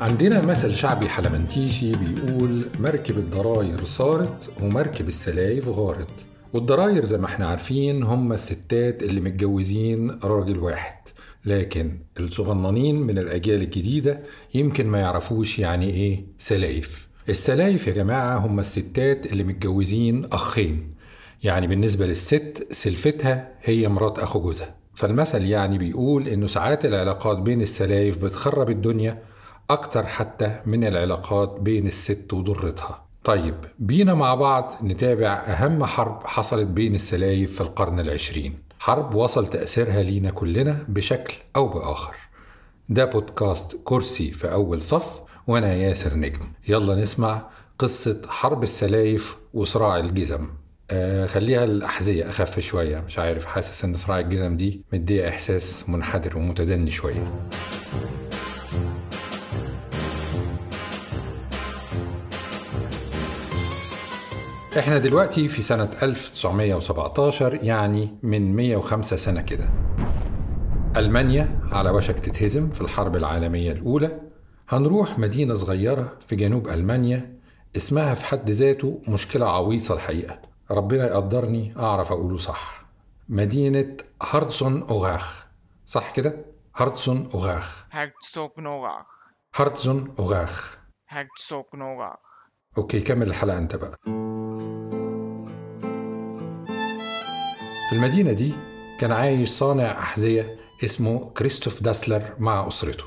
عندنا مثل شعبي حلمنتيشي بيقول مركب الضراير صارت ومركب السلايف غارت والضراير زي ما إحنا عارفين هم الستات اللي متجوزين راجل واحد لكن الصغننين من الأجيال الجديدة يمكن ما يعرفوش يعني إيه سلايف. السلايف يا جماعة هم الستات اللي متجوزين أخين. يعني بالنسبة للست سلفتها هي مرات أخو جوزها. فالمثل يعني بيقول إنه ساعات العلاقات بين السلايف بتخرب الدنيا أكتر حتى من العلاقات بين الست وضرتها. طيب بينا مع بعض نتابع أهم حرب حصلت بين السلايف في القرن العشرين. حرب وصل تأثيرها لينا كلنا بشكل أو بآخر. ده بودكاست كرسي في أول صف. وأنا ياسر نجم. يلا نسمع قصة حرب السلايف وصراع الجزم. آه خليها الأحذية أخف شوية. مش عارف حاسس إن صراع الجزم دي مدية إحساس منحدر ومتدني شوية. إحنا دلوقتي في سنة 1917 يعني من 105 سنة كده. ألمانيا على وشك تتهزم في الحرب العالمية الأولى. هنروح مدينة صغيرة في جنوب ألمانيا اسمها في حد ذاته مشكلة عويصة الحقيقة. ربنا يقدرني أعرف أقوله صح. مدينة هارتسون أوغاخ. صح كده؟ هارتسون أوغاخ. هارتسوغنوغاخ هارتسون أوغاخ. هارتسوغنوغاخ okay كمل الحلقة أنت بقى. في المدينة دي كان عايش صانع أحذية اسمه كريستوف داسلر مع أسرته.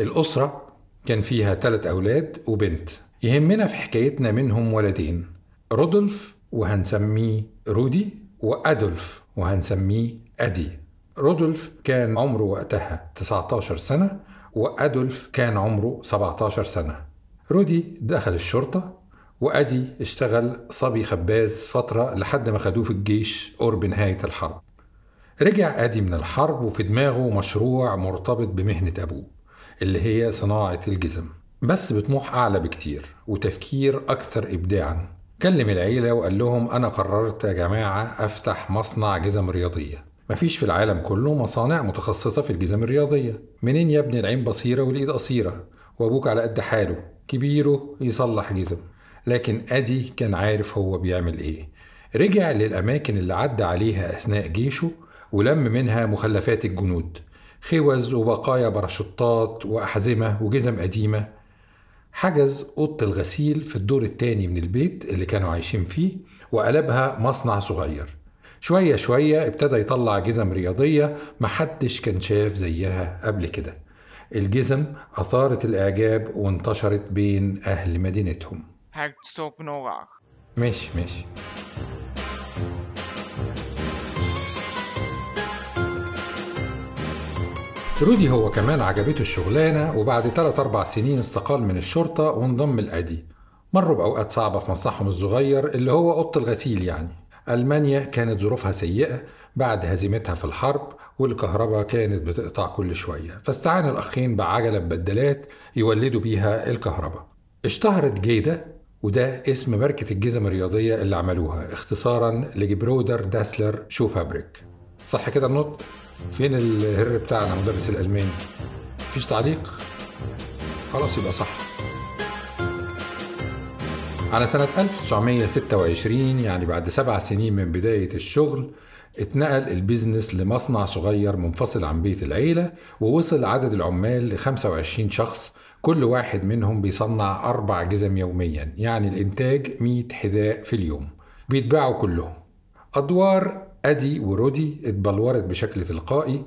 الأسرة كان فيها ثلاث أولاد وبنت. يهمنا في حكايتنا منهم ولدين. رودولف وهنسميه رودي وأدولف وهنسميه أدي. رودولف كان عمره وقتها 19 سنة وأدولف كان عمره 17 سنة. رودي دخل الشرطة وأدي اشتغل صبي خباز فترة لحد ما خدوه في الجيش قرب نهاية الحرب. رجع أدي من الحرب وفي دماغه مشروع مرتبط بمهنة أبوه. اللي هي صناعة الجزم بس بطموح أعلى بكتير وتفكير أكثر إبداعا. كلم العيلة وقال لهم أنا قررت يا جماعة أفتح مصنع جزم رياضية. مفيش في العالم كله مصانع متخصصة في الجزم الرياضية. منين يا ابني العين بصيرة والإيد قصيرة؟ وأبوك على قد حاله. كبيره يصلح جزم لكن أدي كان عارف هو بيعمل إيه. رجع للأماكن اللي عدى عليها أثناء جيشه ولم منها مخلفات الجنود. خوذ وبقايا باراشوتات وأحزمة وجزم قديمة. حجز أوضة الغسيل في الدور التاني من البيت اللي كانوا عايشين فيه وقلبها مصنع صغير. شوية شوية ابتدى يطلع جزم رياضية محدش كان شاف زيها قبل كده. الجزم أثارت الإعجاب وانتشرت بين أهل مدينتهم. ماشي ماشي. رودي هو كمان عجبته الشغلانة وبعد 3 أربع سنين استقال من الشرطة وانضم لأدي. مروا بأوقات صعبة في مصنعهم الصغير اللي هو أوضة الغسيل يعني. ألمانيا كانت ظروفها سيئة بعد هزيمتها في الحرب والكهرباء كانت بتقطع كل شوية. فاستعان الأخين بعجلة ببدلات يولدوا بيها الكهرباء. اشتهرت جيدة وده اسم ماركة الجزم الرياضية اللي عملوها اختصارا لجبرودر داسلر شو فابريك صح كده النطق؟ فين الهر بتاعنا مدرس الألماني؟ مفيش تعليق؟ خلاص يبقى صح على سنة 1926 يعني بعد سبع سنين من بداية الشغل اتنقل ال business لمصنع صغير منفصل عن بيت العيلة ووصل عدد العمال ل 25 شخص كل واحد منهم بيصنع أربع جزم يوميا يعني الإنتاج 100 حذاء في اليوم بيتباعوا كلهم أدوار أدي ورودي اتبلورت بشكل تلقائي.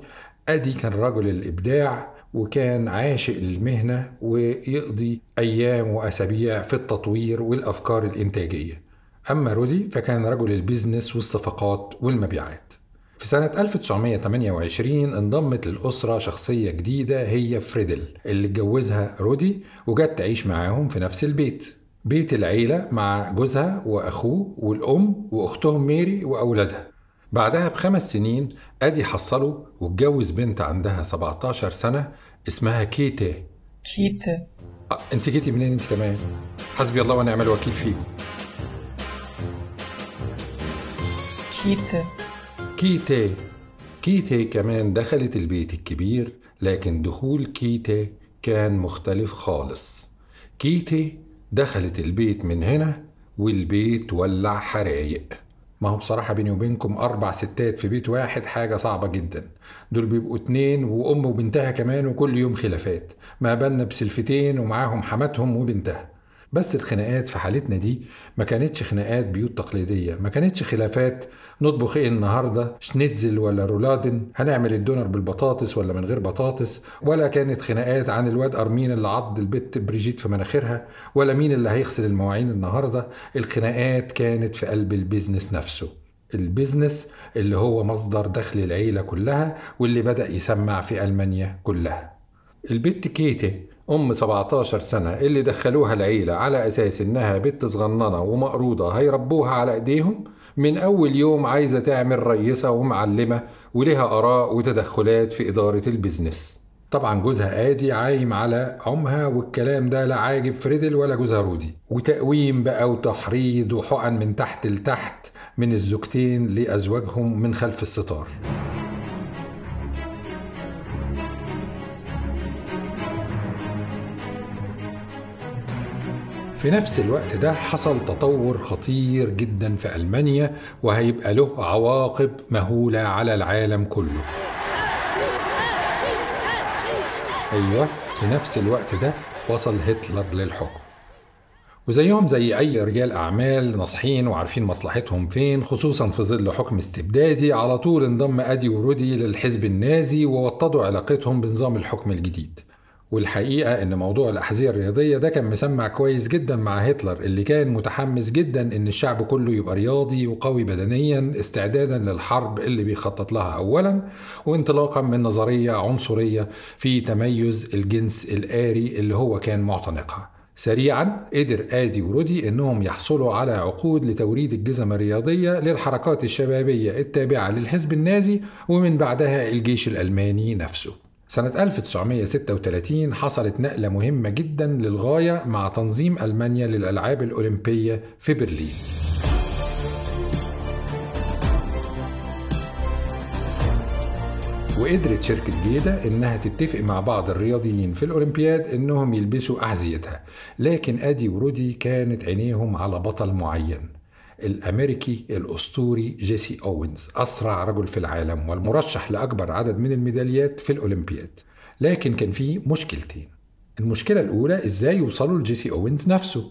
أدي كان رجل الإبداع وكان عاشق للمهنة ويقضي أيام وأسابيع في التطوير والأفكار الإنتاجية. أما رودي فكان رجل ال business والصفقات والمبيعات. في سنة 1928 انضمت للأسرة شخصية جديدة هي فريدل اللي اتجوزها رودي وجت تعيش معاهم في نفس البيت. بيت العيلة مع جوزها وأخوه والأم وأختهم ميري وأولادها. بعدها بخمس سنين أدي حصله واتجوز بنت عندها 17 سنة اسمها كيتي. كيتي. أه أنت جيتي منين أنت كمان؟ حسبي الله ونعم الوكيل فيكم. Kiete, كيتي. كيتي كمان دخلت البيت الكبير لكن دخول كيتي كان مختلف خالص. كيتي دخلت البيت من هنا والبيت ولع حرايق ما هو بصراحة بيني وبينكم أربع ستات في بيت واحد حاجة صعبة جدا. دول بيبقوا اتنين وأم وبنتها كمان وكل يوم خلافات. ما بالنا بسلفتين ومعاهم حماتهم وبنتها. بس الخناقات في حالتنا دي ما كانتش خناقات بيوت تقليدية ما كانتش خلافات نطبخ إيه النهاردة شنيتزل ولا رولادن هنعمل الدونر بالبطاطس ولا من غير بطاطس ولا كانت خناقات عن الواد أرمين اللي عض البت بريجيت في مناخيرها ولا مين اللي هيغسل المواعين النهاردة الخناقات كانت في قلب ال business نفسه. ال business اللي هو مصدر دخل العيلة كلها واللي بدأ يسمع في ألمانيا كلها. البت كيتي أم 17 سنة اللي دخلوها العيلة على أساس إنها بنت صغننة ومقروضة هيربوها على إيديهم؟ من أول يوم عايزة تعمل ريسة ومعلمة ولها آراء وتدخلات في إدارة ال business طبعا جوزها آدي عايم على عمها والكلام ده لا عاجب فريدل ولا جوزها رودي. وتقويم بقى وتحريض وحقن من تحت لتحت من الزوجتين لأزواجهم من خلف الستار. في نفس الوقت ده حصل تطور خطير جدا في ألمانيا وهيبقى له عواقب مهولة على العالم كله. أيوة في نفس الوقت ده وصل هتلر للحكم. وزيهم زي أي رجال أعمال ناصحين وعارفين مصلحتهم فين خصوصا في ظل حكم استبدادي على طول انضم أدي ورودي للحزب النازي ووطدوا علاقتهم بنظام الحكم الجديد. والحقيقة إن موضوع الأحذية الرياضية ده كان مسمع كويس جدا مع هتلر اللي كان متحمس جدا إن الشعب كله يبقى رياضي وقوي بدنيا استعدادا للحرب اللي بيخطط لها أولا وانطلاقا من نظرية عنصرية في تميز الجنس الآري اللي هو كان معتنقها. سريعا قدر آدي ورودي إنهم يحصلوا على عقود لتوريد الجزم الرياضية للحركات الشبابية التابعة للحزب النازي ومن بعدها الجيش الألماني نفسه. سنة 1936 حصلت نقلة مهمة جدا للغاية مع تنظيم ألمانيا للألعاب الأولمبية في برلين. وقدرت شركة جيدا إنها تتفق مع بعض الرياضيين في الأولمبياد إنهم يلبسوا أحذيتها لكن أدي ورودي كانت عينيهم على بطل معين. الأمريكي الأسطوري جيسي أوينز أسرع رجل في العالم والمرشح لأكبر عدد من الميداليات في الأولمبياد. لكن كان في مشكلتين. المشكلة الأولى إزاي يوصلوا لجيسي أوينز نفسه.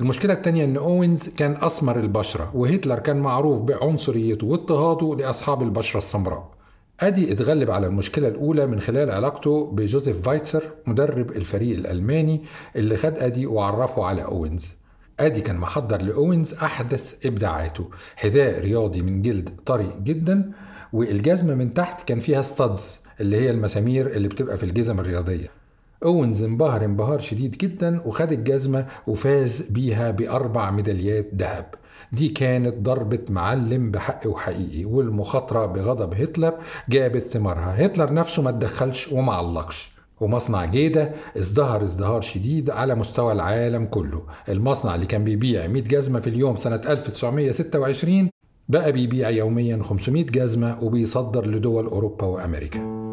المشكلة التانية إن أوينز كان أسمر البشرة وهتلر كان معروف بعنصريته واضطهاده لأصحاب البشرة السمراء. أدي اتغلب على المشكلة الأولى من خلال علاقته بجوزيف فايتسر مدرب الفريق الألماني اللي خد أدي وعرفه على أوينز. آدي كان محضر لأوينز أحدث إبداعاته. حذاء رياضي من جلد طري جدا والجزمة من تحت كان فيها studs اللي هي المسامير اللي بتبقى في الجزم الرياضية. أوينز انبهر انبهار شديد جدا وخد الجزمة وفاز بيها بأربع ميداليات ذهب. دي كانت ضربة معلم بحق وحقيقي والمخاطرة بغضب هتلر جابت ثمارها. هتلر نفسه ما تدخلش وما علقش. ومصنع جيدة ازدهر ازدهار شديد على مستوى العالم كله. المصنع اللي كان بيبيع 100 جزمة في اليوم سنة 1926 بقى بيبيع يوميا 500 جزمة وبيصدر لدول أوروبا وأمريكا.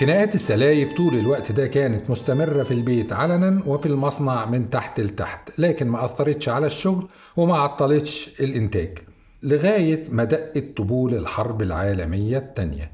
خناقات السلايف طول الوقت ده كانت مستمرة في البيت علنا وفي المصنع من تحت لتحت لكن ما أثرتش على الشغل وما عطلتش الإنتاج لغاية ما دقت طبول الحرب العالمية الثانية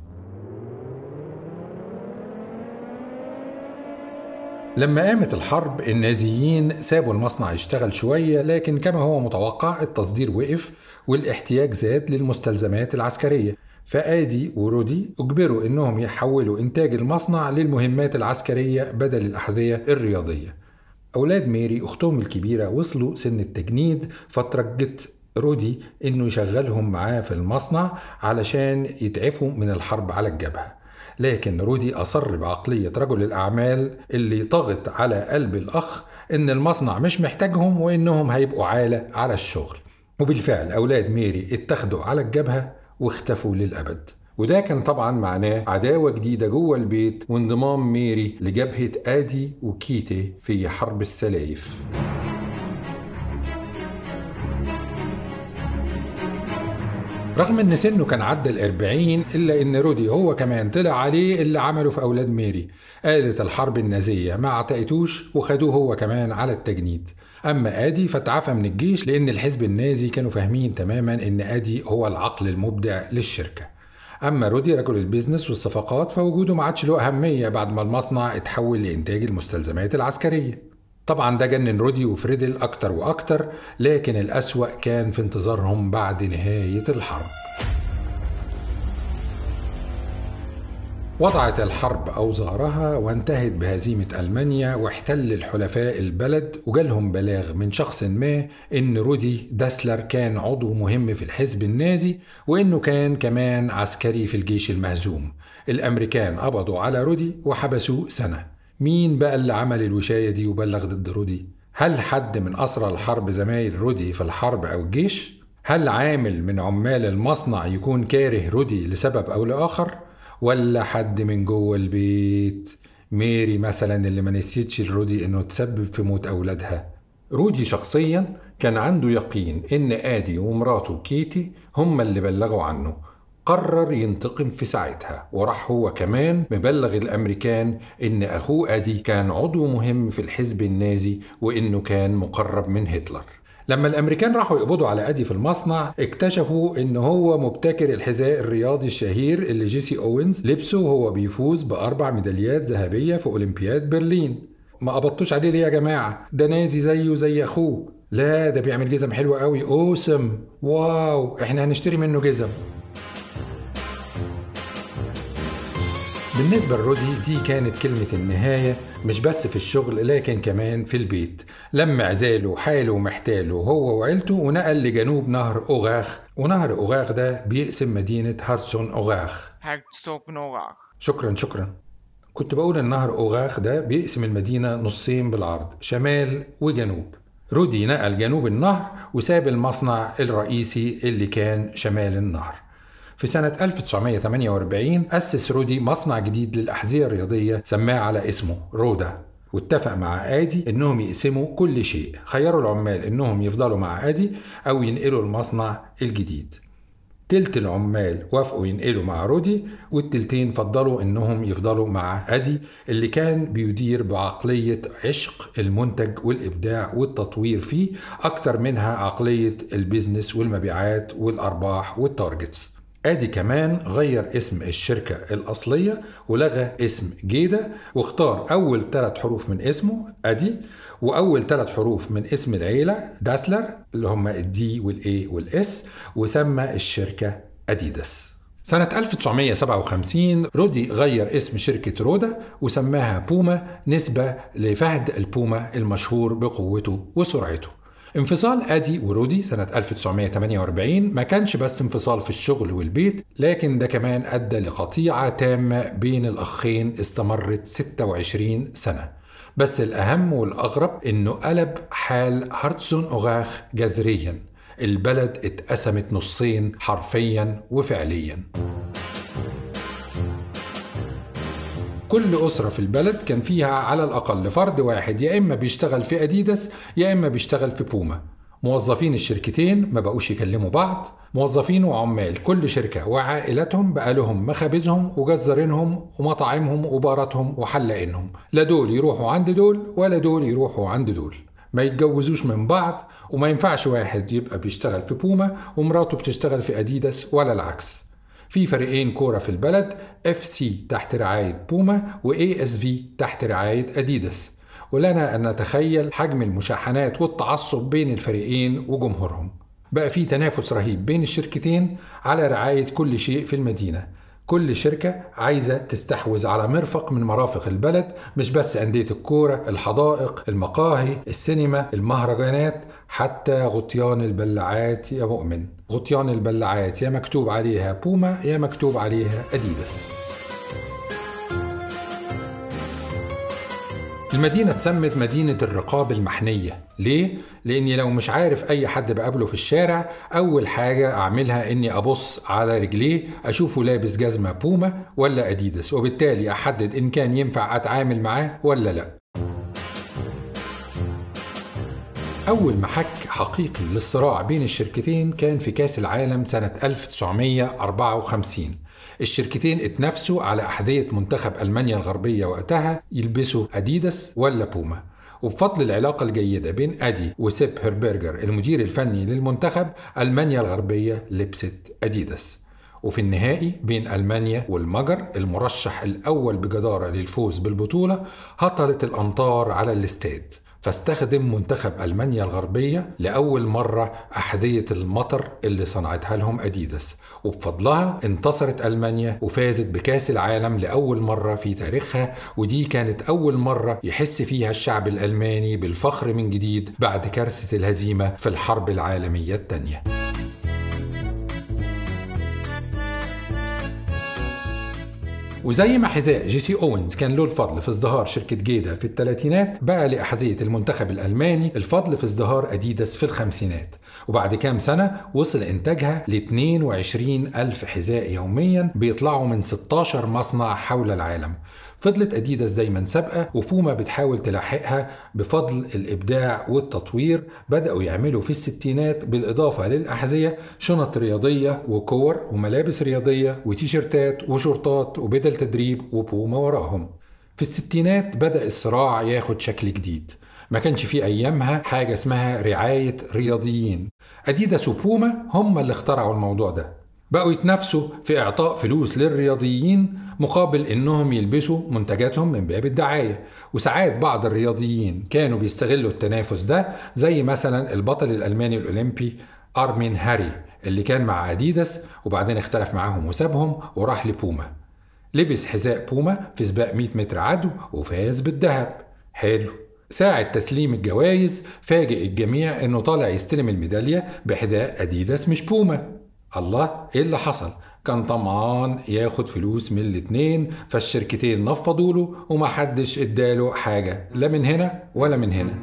لما قامت الحرب النازيين سابوا المصنع يشتغل شوية لكن كما هو متوقع التصدير وقف والاحتياج زاد للمستلزمات العسكرية. فآدي ورودي أجبروا إنهم يحولوا إنتاج المصنع للمهمات العسكرية بدل الأحذية الرياضية. أولاد ميري أختهم الكبيرة وصلوا سن التجنيد فترجت رودي إنه يشغلهم معاه في المصنع علشان يتعفوا من الحرب على الجبهة. لكن رودي أصر بعقلية رجل الأعمال اللي طغت على قلب الأخ إن المصنع مش محتاجهم وإنهم هيبقوا عالة على الشغل. وبالفعل أولاد ميري اتخدوا على الجبهة واختفوا للأبد. وده كان طبعا معناه عداوة جديدة جوه البيت وانضمام ميري لجبهة آدي وكيتي في حرب السلايف. رغم إن سنه كان عدى الأربعين إلا إن رودي هو كمان طلع عليه اللي عمله في أولاد ميري. آلة الحرب النازية ما عتقتوش وخدوه هو كمان على التجنيد. أما آدي فاتعفى من الجيش لأن الحزب النازي كانوا فاهمين تماما إن آدي هو العقل المبدع للشركة. أما رودي رجل ال business والصفقات فوجوده ما عادش له أهمية بعد ما المصنع اتحول لإنتاج المستلزمات العسكرية. طبعا ده جنن رودي وفريدل أكتر وأكتر لكن الأسوأ كان في انتظارهم بعد نهاية الحرب. وضعت الحرب أوزارها وانتهت بهزيمة ألمانيا واحتل الحلفاء البلد وجالهم بلاغ من شخص ما إن رودي داسلر كان عضو مهم في الحزب النازي وإنه كان كمان عسكري في الجيش المهزوم. الأمريكان قبضوا على رودي وحبسوه سنة. مين بقى اللي عمل الوشاية دي وبلغ ضد رودي؟ هل حد من أسرى الحرب زمايل رودي في الحرب أو الجيش؟ هل عامل من عمال المصنع يكون كاره رودي لسبب أو لآخر؟ ولا حد من جوه البيت ميري مثلا اللي ما نسيتش رودي إنه تسبب في موت أولادها رودي شخصيا كان عنده يقين إن آدي ومراته كيتي هم اللي بلغوا عنه قرر ينتقم في ساعتها. وراح هو كمان مبلغ الأمريكان إن اخوه آدي كان عضو مهم في الحزب النازي وإنه كان مقرب من هتلر. لما الأمريكان راحوا يقبضوا على آدي في المصنع اكتشفوا إن هو مبتكر الحذاء الرياضي الشهير اللي جيسي أوينز لبسه وهو بيفوز بأربع ميداليات ذهبية في أولمبياد برلين. ما قبضتوش عليه ليه يا جماعة؟ ده نازي زيه زي أخوه. لا ده بيعمل جزم حلوة قوي. أوسم. واو إحنا هنشتري منه جزم. بالنسبة لرودي دي كانت كلمة النهاية مش بس في الشغل لكن كمان في البيت. لما عزاله حاله ومحتاله هو وعيلته ونقل لجنوب نهر أوغاخ. ونهر أوغاخ ده بيقسم مدينة هارسون أوغاخ. شكرا شكرا. كنت بقول النهر أوغاخ ده بيقسم المدينة نصين بالعرض شمال وجنوب. رودي نقل جنوب النهر وساب المصنع الرئيسي اللي كان شمال النهر. في سنة 1948 أسس رودي مصنع جديد للأحذية الرياضية سماه على اسمه رودا. واتفق مع آدي إنهم يقسموا كل شيء. خيروا العمال إنهم يفضلوا مع آدي أو ينقلوا المصنع الجديد. تلت العمال وافقوا ينقلوا مع رودي والتلتين فضلوا إنهم يفضلوا مع آدي اللي كان بيدير بعقلية عشق المنتج والإبداع والتطوير فيه أكتر منها عقلية ال business والمبيعات والأرباح وال targets. آدي كمان غير اسم الشركة الأصلية ولغى اسم جيدا واختار أول ثلاث حروف من اسمه آدي وأول ثلاث حروف من اسم العيلة داسلر اللي هم ال D وال A وال S وسمى الشركة آديداس. سنة 1957 رودي غير اسم شركة رودا وسماها بوما نسبة لفهد البوما المشهور بقوته وسرعته. انفصال آدي ورودي سنة 1948 ما كانش بس انفصال في الشغل والبيت لكن ده كمان أدى لقطيعة تامة بين الأخين استمرت 26 سنة. بس الأهم والأغرب إنه قلب حال هارتسون أوغاخ جذريا. البلد اتقسمت نصين حرفيا وفعليا. كل أسرة في البلد كان فيها على الأقل فرد واحد يا إما بيشتغل في أديداس يا إما بيشتغل في بوما. موظفين الشركتين ما بقوش يكلموا بعض. موظفين وعمال كل شركة وعائلاتهم بقى لهم مخابزهم وجزارينهم ومطاعمهم وباراتهم وحلاقينهم. لا دول يروحوا عند دول ولا دول يروحوا عند دول. ما يتجوزوش من بعض وما ينفعش واحد يبقى بيشتغل في بوما ومراته بتشتغل في أديداس ولا العكس. في فريقين كورة في البلد FC تحت رعاية بوما و ASV تحت رعاية أديداس. ولنا أن نتخيل حجم المشاحنات والتعصب بين الفريقين وجمهورهم. بقى في تنافس رهيب بين الشركتين على رعاية كل شيء في المدينة. كل شركة عايزة تستحوذ على مرفق من مرافق البلد مش بس أندية الكورة الحدائق المقاهي السينما المهرجانات حتى غطيان البلاعات يا مؤمن. غطيان البلاعات يا مكتوب عليها بوما يا مكتوب عليها أديداس. المدينة اتسمت مدينة الرقاب المحنية. ليه؟ لأني لو مش عارف أي حد بقابله في الشارع أول حاجة أعملها إني أبص على رجليه أشوفه لابس جزمة بوما ولا أديداس وبالتالي أحدد إن كان ينفع أتعامل معاه ولا لأ. أول محك حقيقي للصراع بين الشركتين كان في كأس العالم سنة 1954 الشركتين اتنافسوا على أحذية منتخب ألمانيا الغربية وقتها يلبسوا أديداس ولا بوما. وبفضل العلاقة الجيدة بين أدي وسيب هيربرجر المدير الفني للمنتخب ألمانيا الغربية لبست أديداس. وفي النهائي بين ألمانيا والمجر المرشح الأول بجدارة للفوز بالبطولة هطلت الأمطار على الاستاد. فاستخدم منتخب ألمانيا الغربية لأول مرة أحذية المطر اللي صنعتها لهم أديداس. وبفضلها انتصرت ألمانيا وفازت بكأس العالم لأول مرة في تاريخها ودي كانت أول مرة يحس فيها الشعب الألماني بالفخر من جديد بعد كارثة الهزيمة في الحرب العالمية الثانية. وزي ما حذاء جيسي أوينز كان له الفضل في ازدهار شركة جيدا في الثلاثينات بقى لأحذية المنتخب الألماني الفضل في ازدهار أديداس في الخمسينات. وبعد كام سنة وصل إنتاجها ل 22 ألف حذاء يوميا بيطلعوا من 16 مصنع حول العالم. فضلت أديداس دايما سابقة وبوما بتحاول تلاحقها بفضل الإبداع والتطوير بدأوا يعملوا في الستينات بالإضافة للأحذية شنط رياضية وكور وملابس رياضية وتيشيرتات وشورتات وبدل تدريب وبوما وراهم. في الستينات بدأ الصراع ياخد شكل جديد. ما كانش في أيامها حاجة اسمها رعاية رياضيين. أديداس وبوما هم اللي اخترعوا الموضوع ده. بقوا يتنافسوا في إعطاء فلوس للرياضيين مقابل إنهم يلبسوا منتجاتهم من باب الدعاية. وساعات بعض الرياضيين كانوا بيستغلوا التنافس ده زي مثلا البطل الألماني الأولمبي أرمين هاري اللي كان مع أديداس وبعدين اختلف معاهم وسابهم وراح لبوما. لبس حذاء بوما في سباق 100 متر عدو وفاز بالذهب. حلو. ساعة تسليم الجوائز فاجئ الجميع إنه طالع يستلم الميدالية بحذاء أديداس مش بوما. الله إيه اللي حصل؟ كان طمعان ياخد فلوس من الاتنين فالشركتين نفضوا له ومحدش اداله حاجة لا من هنا ولا من هنا.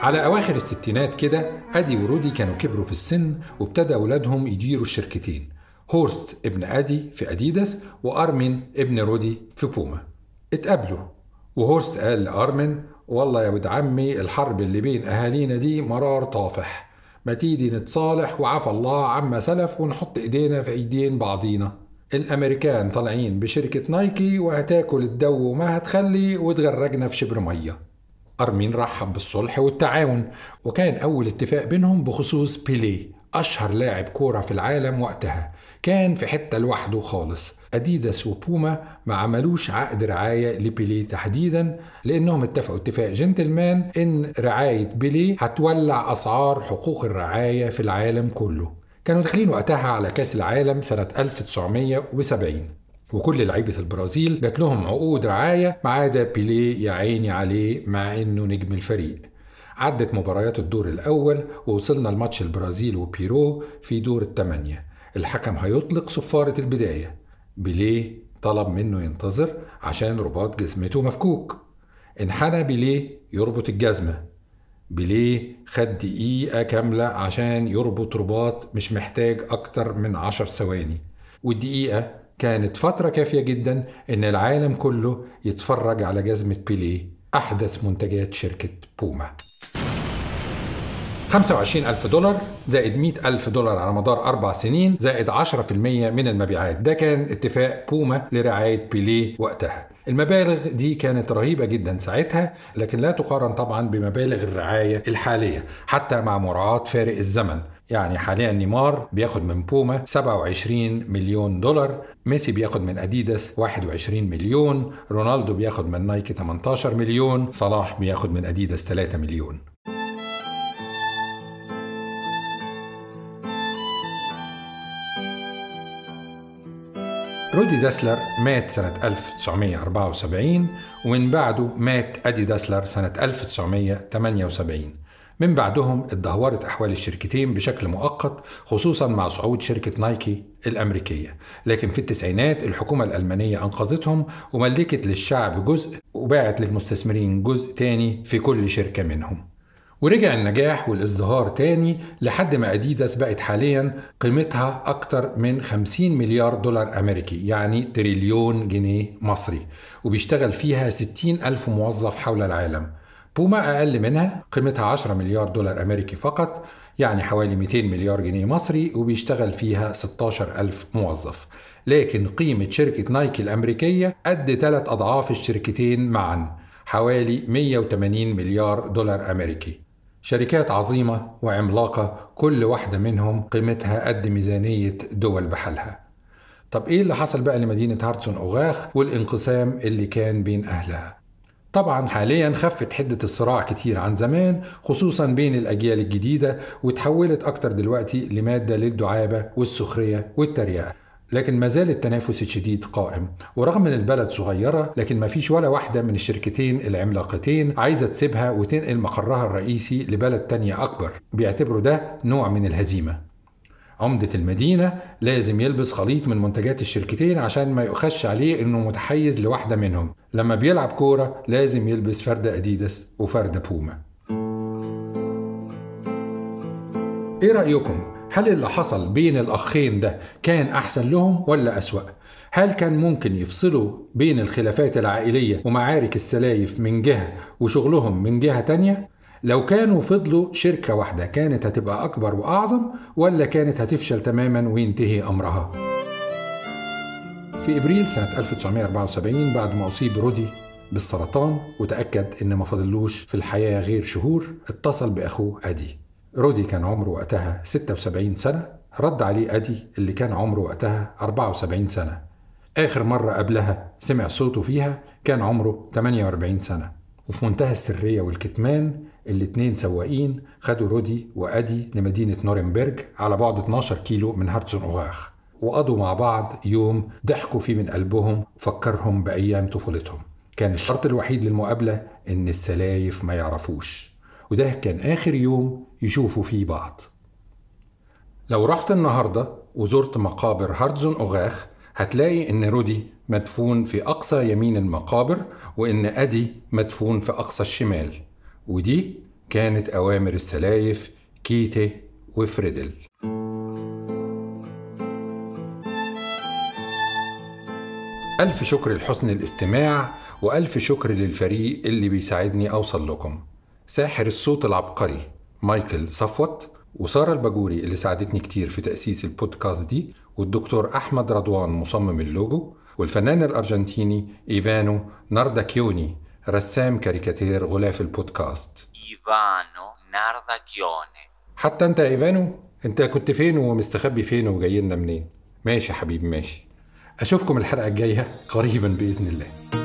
على أواخر الستينات كده أدي ورودي كانوا كبروا في السن وابتدى أولادهم يديروا الشركتين. هورست ابن أدي في أديداس وأرمين ابن رودي في بوما. اتقابلوا. وهورست قال لأرمن والله يا ولد عمي الحرب اللي بين أهالينا دي مرار طافح ما تيجي نتصالح وعفى الله عما سلف ونحط إيدينا في ايدين بعضينا. الأمريكان طالعين بشركة نايكي وهتاكل الدو وما هتخلي وتغرقنا في شبر مية. أرمين رحب بالصلح والتعاون وكان أول اتفاق بينهم بخصوص بيليه أشهر لاعب كورة في العالم وقتها. كان في حتة لوحده خالص. أديداس وبوما ما عملوش عقد رعاية لبيليه تحديدا لأنهم اتفقوا اتفاق جنتلمان إن رعاية بيليه هتولع أسعار حقوق الرعاية في العالم كله. كانوا داخلين وقتها على كأس العالم سنة 1970 وكل لعيبة البرازيل جات لهم عقود رعاية ما عدا بيليه يا عيني عليه مع إنه نجم الفريق. عدت مباريات الدور الأول ووصلنا لماتش البرازيل وبيرو في دور الثمانية الحكم هيطلق صفارة البداية. بيليه طلب منه ينتظر عشان رباط جزمته مفكوك. انحنى بيليه يربط الجزمة. بيليه خد دقيقة كاملة عشان يربط رباط مش محتاج أكتر من عشر ثواني. والدقيقة كانت فترة كافية جدا إن العالم كله يتفرج على جزمة بيليه أحدث منتجات شركة بوما. 25 ألف دولار زائد 100 ألف دولار على مدار أربع سنين زائد 10% من المبيعات. ده كان اتفاق بوما لرعاية بيليه وقتها. المبالغ دي كانت رهيبة جدا ساعتها لكن لا تقارن طبعا بمبالغ الرعاية الحالية حتى مع مراعاة فارق الزمن. يعني حاليا نيمار بياخد من بوما 27 مليون دولار ميسي بياخد من أديداس 21 مليون رونالدو بياخد من نايكي 18 مليون صلاح بياخد من أديداس 3 مليون. رودي داسلر مات سنة 1974 ومن بعده مات أدي داسلر سنة 1978 من بعدهم اتدهورت أحوال الشركتين بشكل مؤقت خصوصا مع صعود شركة نايكي الأمريكية. لكن في التسعينات الحكومة الألمانية أنقذتهم وملكت للشعب جزء وباعت للمستثمرين جزء تاني في كل شركة منهم. ورجع النجاح والازدهار تاني لحد ما أديداس بقت حاليا قيمتها أكتر من 50 مليار دولار أمريكي يعني تريليون جنيه مصري وبيشتغل فيها 60 ألف موظف حول العالم. بوما أقل منها قيمتها 10 مليار دولار أمريكي فقط يعني حوالي 200 مليار جنيه مصري وبيشتغل فيها 16 ألف موظف. لكن قيمة شركة نايكي الأمريكية قد ثلاث أضعاف الشركتين معا حوالي 180 مليار دولار أمريكي. شركات عظيمة وعملاقة كل واحدة منهم قيمتها قد ميزانية دول بحالها. طب إيه اللي حصل بقى لمدينة هارتسون أوغاخ والانقسام اللي كان بين أهلها؟ طبعا حاليا خفت حدة الصراع كتير عن زمان خصوصا بين الأجيال الجديدة وتحولت أكتر دلوقتي لمادة للدعابة والسخرية والتريقة لكن ما زال التنافس الشديد قائم. ورغم إن البلد صغيرة لكن ما فيش ولا واحدة من الشركتين العملاقتين عايزة تسيبها وتنقل مقرها الرئيسي لبلد تانية أكبر. بيعتبروا ده نوع من الهزيمة. عمدة المدينة لازم يلبس خليط من منتجات الشركتين عشان ما يؤخش عليه إنه متحيز لواحدة منهم. لما بيلعب كورة لازم يلبس فردة أديداس وفردة بوما إيه رأيكم؟ هل اللي حصل بين الأخين ده كان أحسن لهم ولا أسوأ؟ هل كان ممكن يفصلوا بين الخلافات العائلية ومعارك السلايف من جهة وشغلهم من جهة تانية؟ لو كانوا فضلوا شركة واحدة كانت هتبقى أكبر وأعظم ولا كانت هتفشل تماما وينتهي أمرها؟ في إبريل سنة 1974 بعد ما أصيب رودي بالسرطان وتأكد إن ما فضلوش في الحياة غير شهور اتصل بأخوه أدي رودي كان عمره وقتها 76 سنة. رد عليه أدي اللي كان عمره وقتها 74 سنة. آخر مرة قبلها سمع صوته فيها كان عمره 48 سنة. وفي منتهى السرية والكتمان الاتنين سواقين خدوا رودي وأدي لمدينة نورنبرج على بعد 12 كيلو من هرتسوجين أوراخ. وقضوا مع بعض يوم ضحكوا فيه من قلبهم فكرهم بأيام طفولتهم. كان الشرط الوحيد للمقابلة إن السلايف ما يعرفوش. وده كان آخر يوم يشوفوا فيه بعض. لو رحت النهاردة وزرت مقابر هرتسوجين أوراخ هتلاقي إن رودي مدفون في أقصى يمين المقابر وإن أدي مدفون في أقصى الشمال. ودي كانت أوامر السلايف كيتي وفريدل. ألف شكر لحسن الاستماع وألف شكر للفريق اللي بيساعدني أوصل لكم. ساحر الصوت العبقري مايكل صفوت وسارة الباجوري اللي ساعدتني كتير في تأسيس البودكاست دي والدكتور أحمد رضوان مصمم اللوجو والفنان الأرجنتيني إيفانو نارداكيوني رسام كاريكاتير غلاف البودكاست. Ivano Nardachione. حتى أنت يا إيفانو أنت كنت فين ومستخبي فين وجاي لنا منين؟ ماشي يا حبيبي ماشي. أشوفكم الحلقة الجاية قريبا بإذن الله.